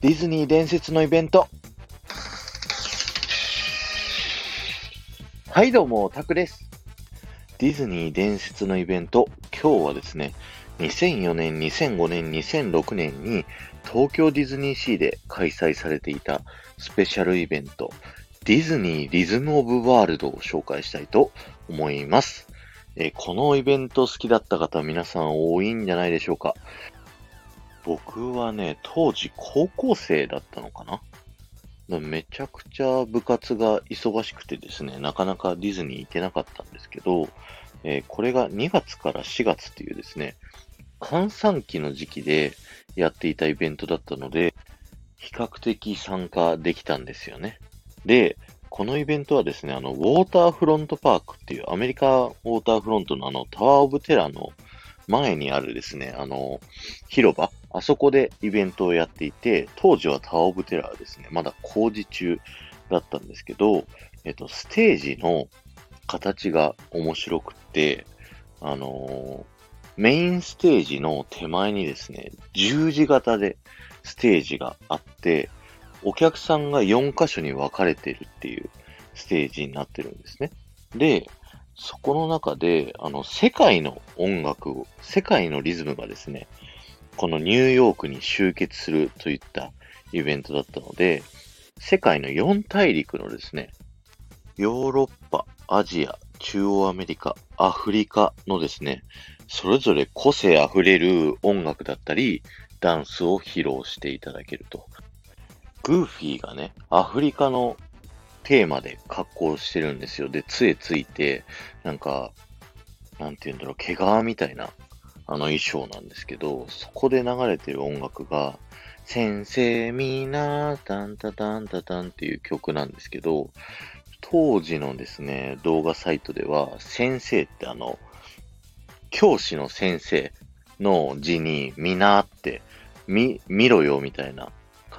ディズニー伝説のイベント。はい、どうも、タクです。ディズニー伝説のイベント、今日はですね、2004年、2005年、2006年に東京ディズニーシーで開催されていたスペシャルイベント、ディズニーリズムオブワールドを紹介したいと思います。え、このイベント好きだった方皆さん多いんじゃないでしょうか。僕はね、当時高校生だったのかな？めちゃくちゃ部活が忙しくてですね、なかなかディズニー行けなかったんですけど、えー、これが2月から4月っていうですね、閑散期の時期でやっていたイベントだったので、比較的参加できたんですよね。で、このイベントはですね、あの、ウォーターフロントパークっていうアメリカウォーターフロントのあの、タワーオブテラーの前にあるですね、あの、広場、あそこでイベントをやっていて、当時はタオブテラーですね、まだ工事中だったんですけど、えっと、ステージの形が面白くって、あのメインステージの手前にですね、十字型でステージがあって、お客さんが4箇所に分かれてるっていうステージになってるんですね。で、そこの中で、あの、世界の音楽を、世界のリズムがですね、このニューヨークに集結するといったイベントだったので、世界の4大陸のですね、ヨーロッパ、アジア、中央アメリカ、アフリカのですね、それぞれ個性あふれる音楽だったり、ダンスを披露していただけると。グーフィーがね、アフリカのテーマで格好してるんですよ。で、杖ついて、なんか、なんて言うんだろう、毛皮みたいな、あの衣装なんですけど、そこで流れてる音楽が、先生みんなータンタタンタタンっていう曲なんですけど、当時のですね、動画サイトでは、先生ってあの、教師の先生の字に、みなって、み、見ろよみたいな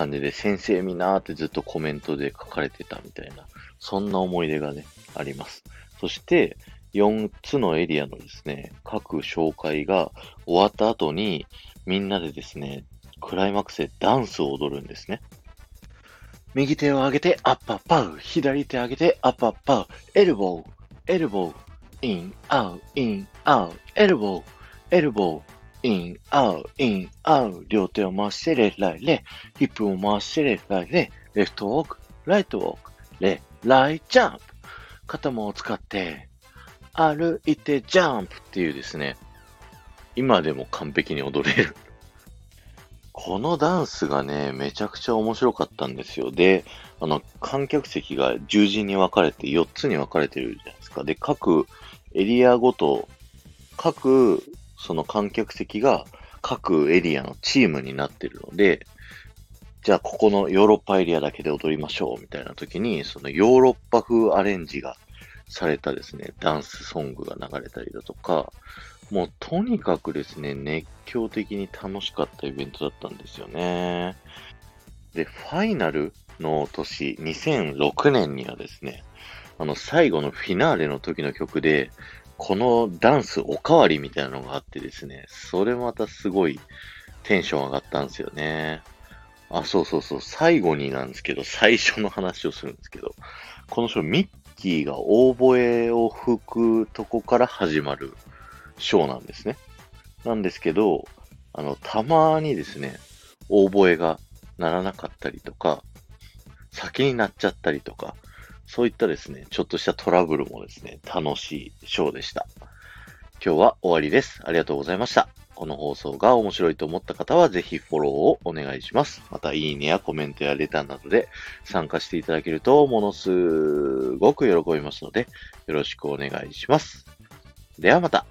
感じで、先生みなーってずっとコメントで書かれてたみたいな、そんな思い出がね、あります。そして、4つのエリアのですね、各紹介が終わった後に、みんなでですね、クライマックスでダンスを踊るんですね。右手を上げて、アッパーパウ。左手上げて、アッパーパウ。 Elbow, elbow。In, out, in, out。Elbow, elbow。In, out, in, out。両手を回して、レ、ライ、レ。ヒップを回して、レ、ライ、レ。レフトウォーク、ライトウォーク。レ、ライ、ジャンプ。肩も使って、歩いて、ジャンプっていうですね、今でも完璧に踊れるこのダンスがね、めちゃくちゃ面白かったんですよ。で、あの、観客席が十字に分かれて、4つに分かれてるじゃないですか。で、各エリアごと、各、その観客席が各エリアのチームになってるので、じゃあここのヨーロッパエリアだけで踊りましょうみたいな時に、そのヨーロッパ風アレンジがされたですね、ダンスソングが流れたりだとか、もうとにかくですね、熱狂的に楽しかったイベントだったんですよね。で、ファイナルの年、2006年にはですね、あの最後のフィナーレの時の曲で、このダンスおかわりみたいなのがあってですね、それまたすごいテンション上がったんですよね。あ、そうそうそう、最後になんですけど、最初の話をするんですけど、この人、ミッキーがオーボエを吹くとこから始まるショーなんですね。なんですけど、あの、たまにですね、オーボエがならなかったりとか、先になっちゃったりとか、そういったですね、ちょっとしたトラブルもですね、楽しいショーでした。今日は終わりです。ありがとうございました。この放送が面白いと思った方はぜひフォローをお願いします。また、いいねやコメントやレターなどで参加していただけるとものすごく喜びますので、よろしくお願いします。ではまた。